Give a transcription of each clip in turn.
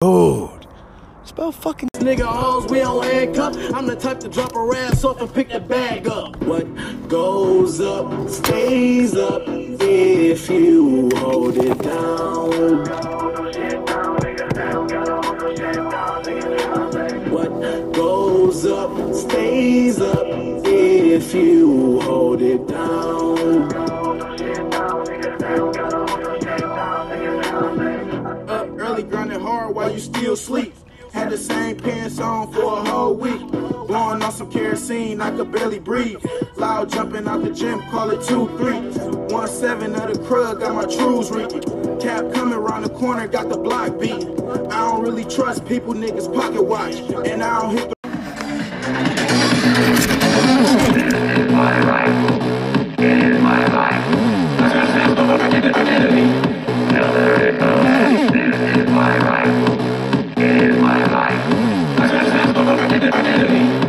Dude. Spell fucking. Nigga, alls we don't handcuff. I'm the type to drop her ass off and pick the bag up. What goes up stays up if you hold it down. What goes up stays up if you hold it down. while you still sleep. Had the same pants on for a whole week. Blowing on some kerosene, I could barely breathe. Loud jumping out the gym, call it 2 3. 1 7 of the crud, got my trues reeking. Cap coming around the corner, got the block beat. I don't really trust people, niggas pocket watch. And I don't hit the. My life, my life, enemy.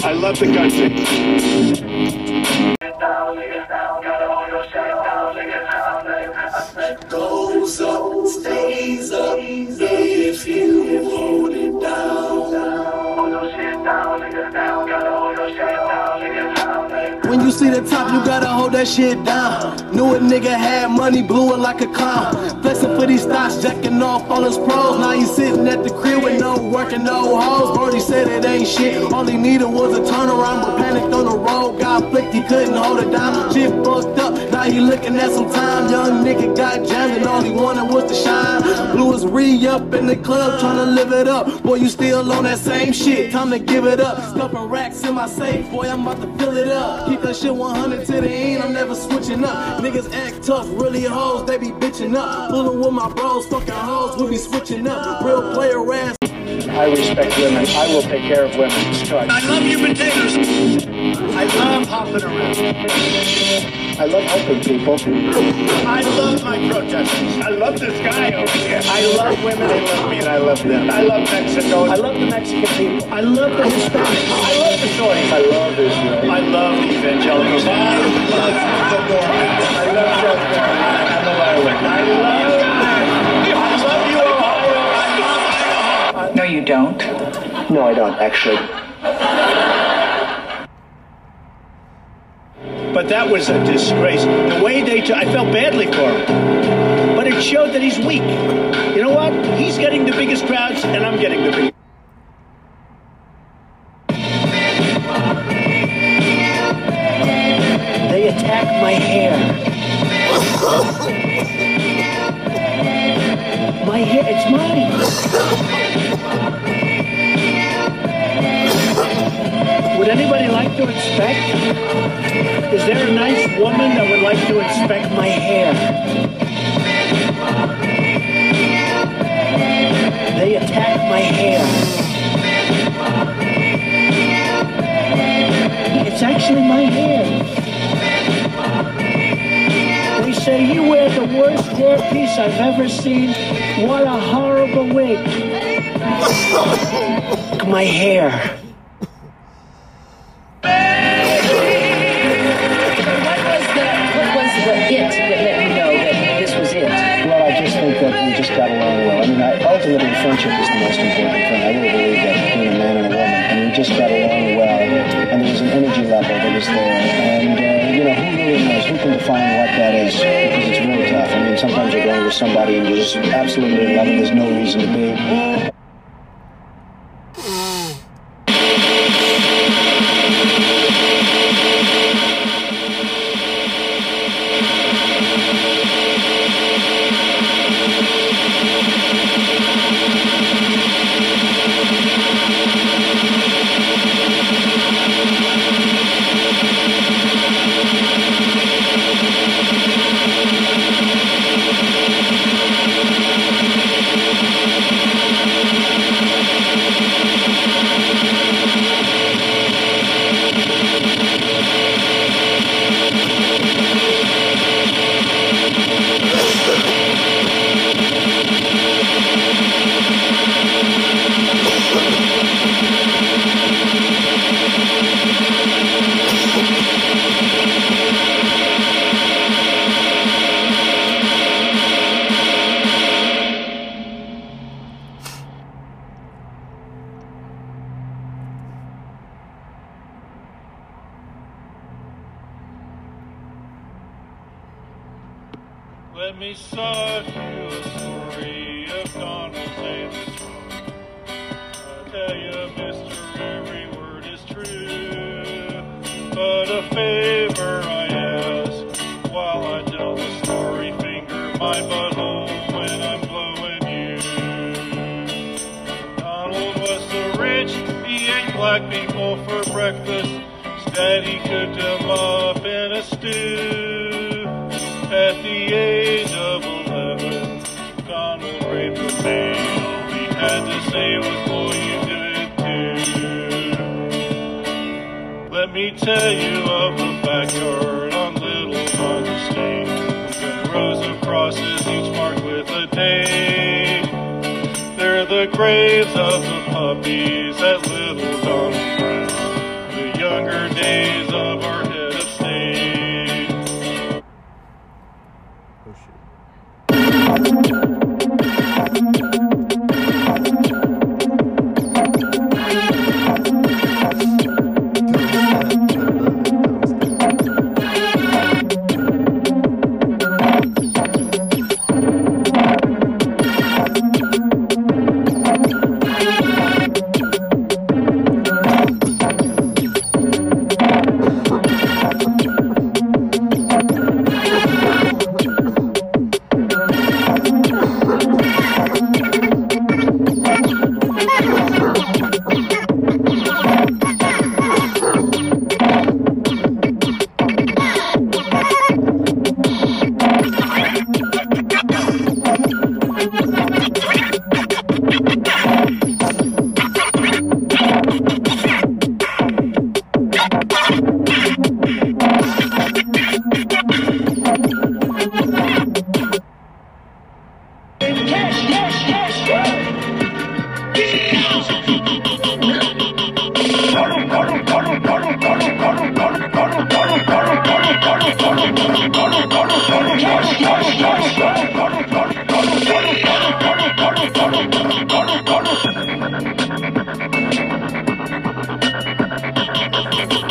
I love the country. goes stays up, see the top, you gotta hold that shit down. Knew a nigga had money, blew it like a clown. Flexing for these stocks, jacking off all his pros. Now he's sitting at the crib with no work and no hoes. Brody said it ain't shit. All he needed was a turnaround, but panicked on the road. Got flicked, he couldn't hold it down. Shit fucked up, now he looking at some time. Young nigga got jammed and all he wanted was to shine. Blew his re up in the club, trying to live it up. Boy, you still on that same shit. Time to give it up. Stuffing racks in my safe, boy, I'm about to fill it up. Keep that shit 100 to the end, I'm never switching up. Niggas act tough, really hoes, they be bitching up. Fooling with my bros, fucking hoes, we be switching up. Real player ass. I respect women. I will take care of women. Start. I love you potatoes. I love hopping around. I love helping people. I love my protesters. I love this guy over here. I love women. They love me and I love them. I love Mexico. I love the Mexican people. I love the Hispanics. I love the Saudis. I love Israel. I love the evangelicals. I love the Mormons. I love South Carolina and the Ireland. I love them. I love you, Ohio. I love Idaho. No, you don't. No, I don't, actually. But that was a disgrace. The way they, I felt badly for him. But it showed that he's weak. You know what? He's getting the biggest crowds, and I'm getting the biggest. To inspect? Is there a nice woman that would like to inspect my hair? They attack my hair. It's actually my hair. They say you wear the worst hairpiece I've ever seen. What a horrible wig. my hair. Friendship is the most important thing. I really believe that between a man and a woman. And we just got along well. And there was an energy level that was there. And, uh, you know, who really knows? Who can define what that is? Because it's really tough. I mean, sometimes you're going with somebody and you're just absolutely in love there's for breakfast. Daddy cooked him up in a stew. At the age of 11, Donald raped a maid. All he had to say was, boy, you did it too. Let me tell you of the backyard on Little Don's estate. The rows of crosses, each marked with a date. They're the graves of the puppies Damn.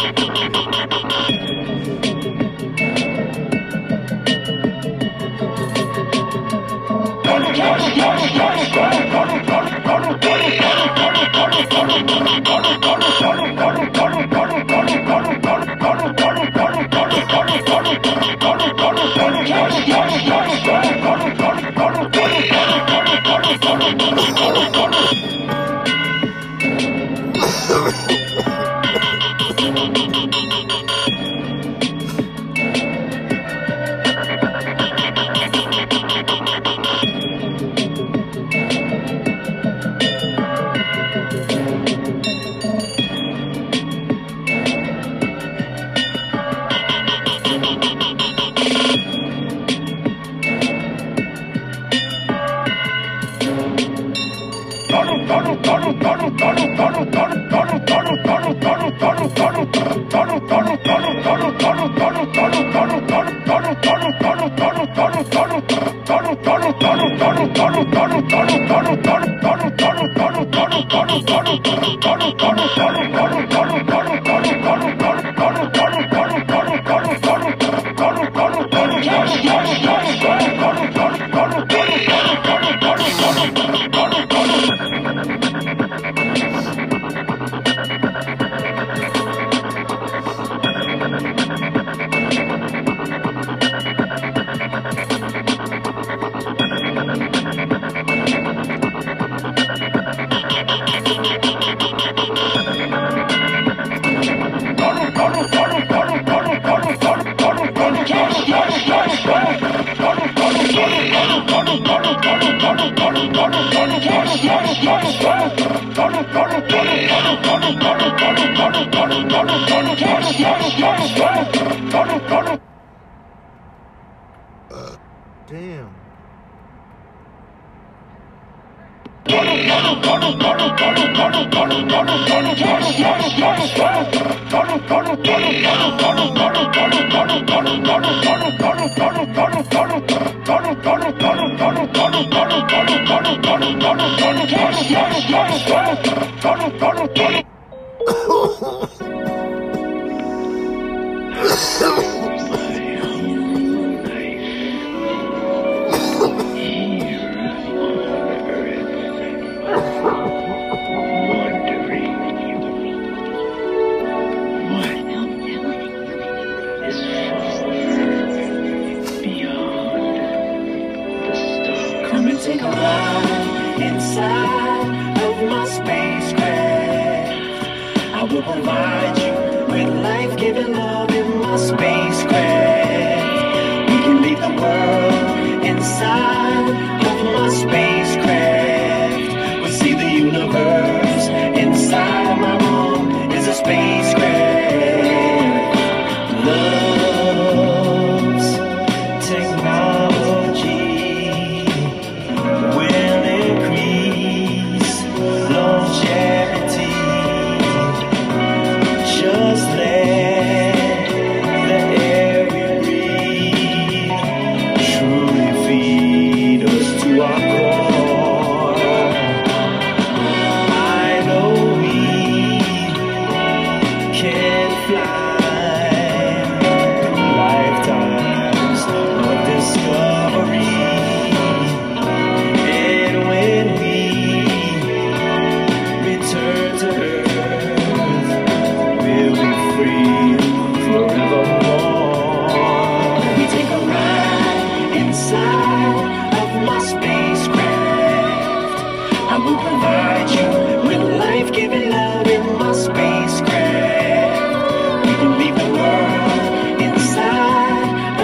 Oh, Oh, I will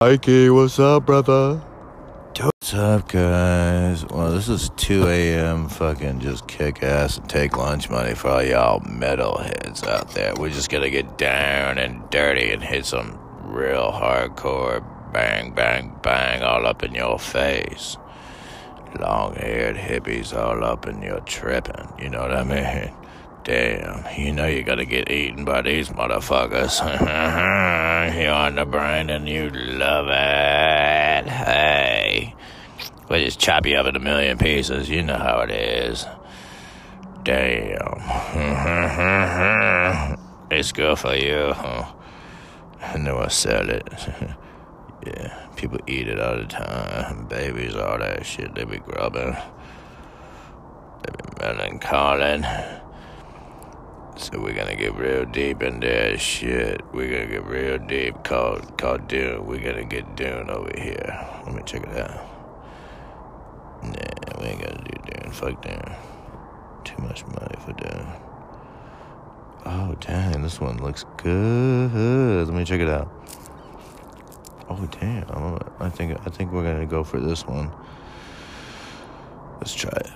Mikey, what's up, brother? What's up, guys? Well, this is 2 a.m. fucking just kick ass and take lunch money for all y'all metalheads out there. We're just gonna get down and dirty and hit some real hardcore bang, bang, bang all up in your face. Long haired hippies all up in your tripping. You know what I mean? Damn, you know you gotta get eaten by these motherfuckers. You're on the brain and you love it. Hey. We just chop you up in a million pieces. You know how it is. Damn. it's good for you. I know I sell it. yeah, people eat it all the time. Babies, all that shit. They be grubbing. They be melancholy. So we're gonna get real deep in that shit. We're gonna get real deep. Called called Dune. We're gonna get Dune over here. Let me check it out. Nah, we ain't gotta do Dune. Fuck Dune. Too much money for Dune. Oh dang, this one looks good. Let me check it out. Oh damn, I think I think we're gonna go for this one. Let's try it.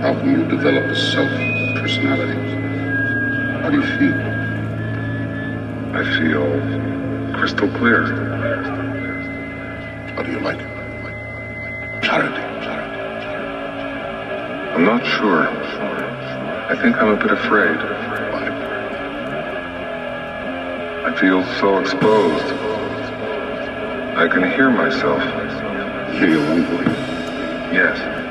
How can you develop a self-personality? How do you feel? I feel crystal clear. How do you like it? Clarity. I'm not sure. I think I'm a bit afraid. Why? I feel so exposed. I can hear myself. Hear your own voice. Yes.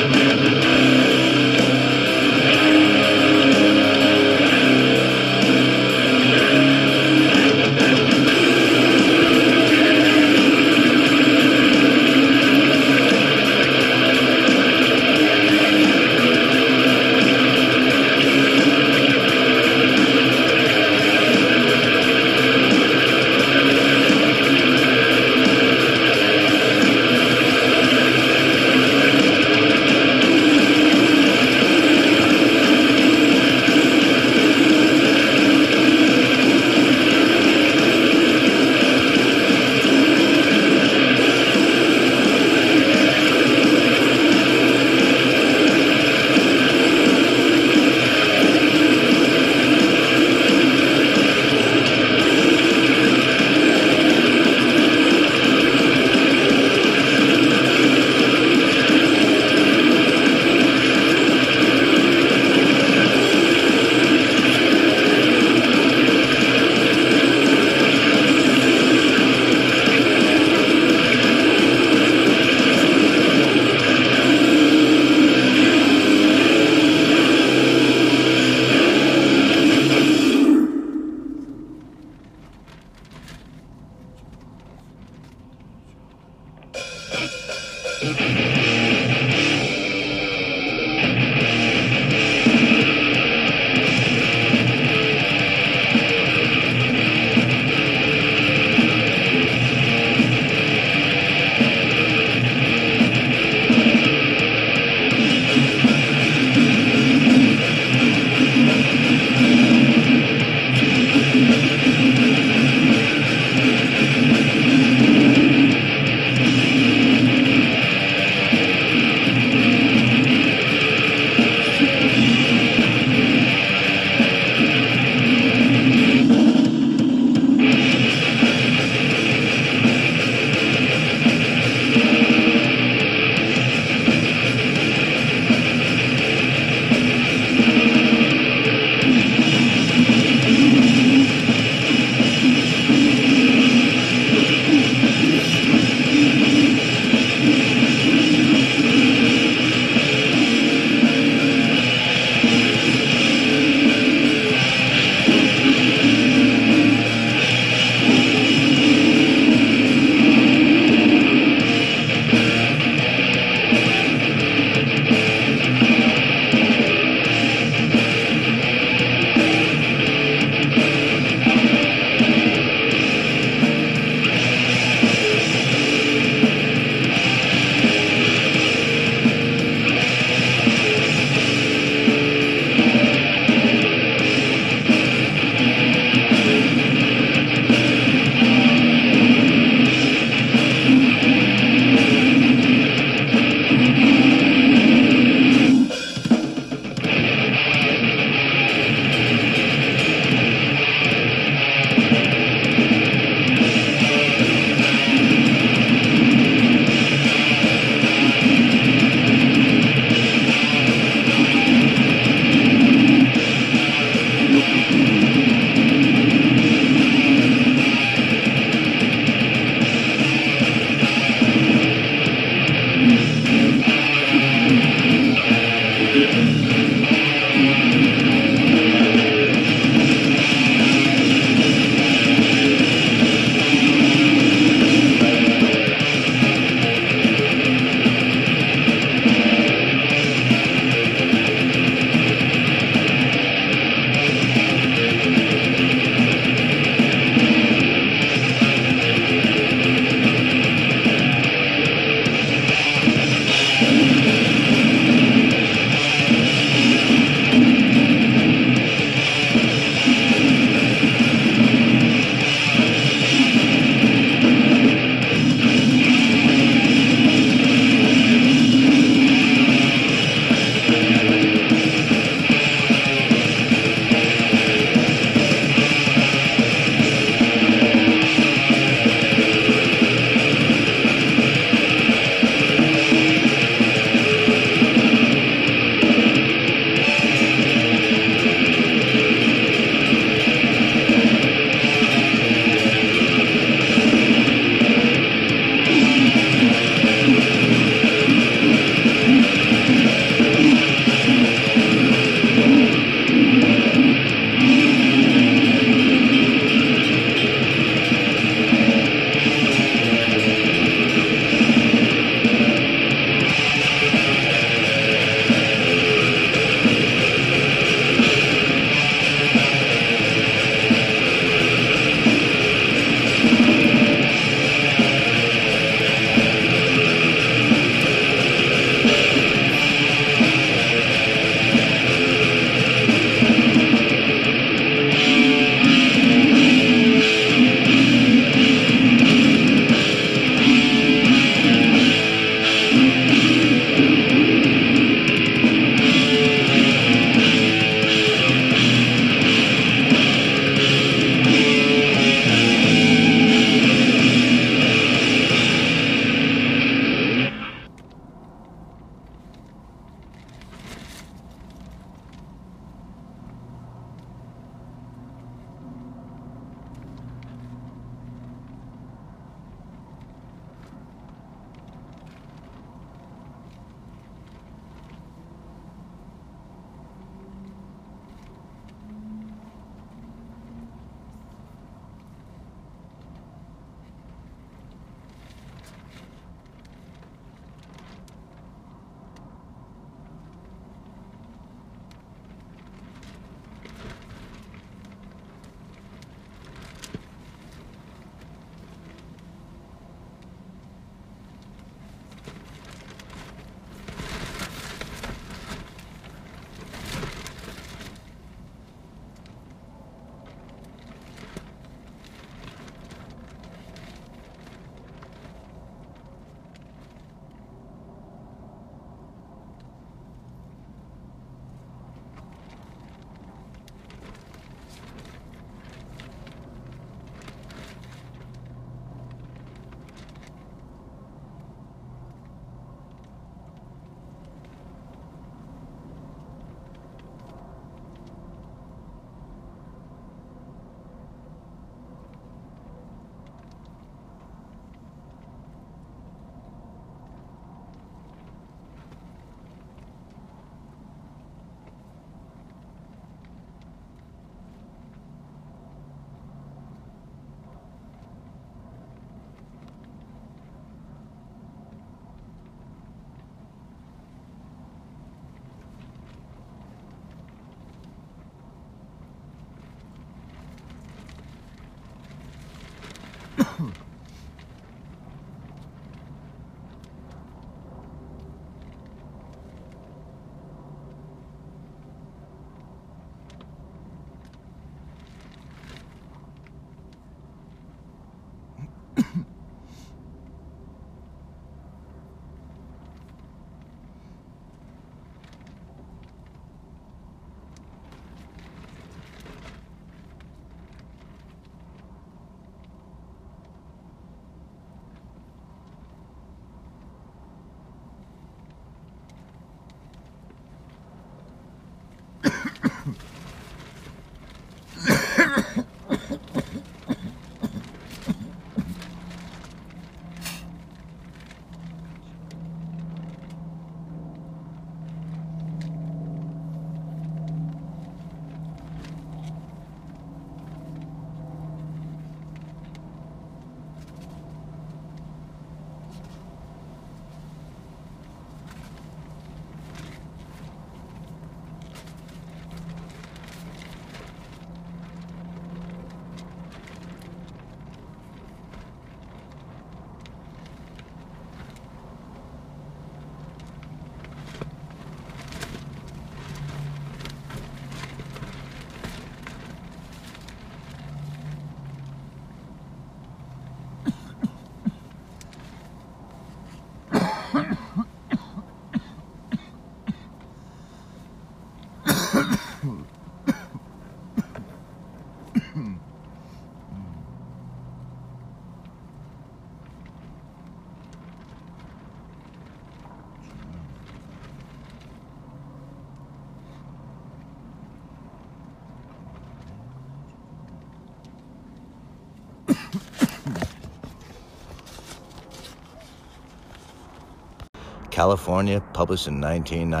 California, published in 1990.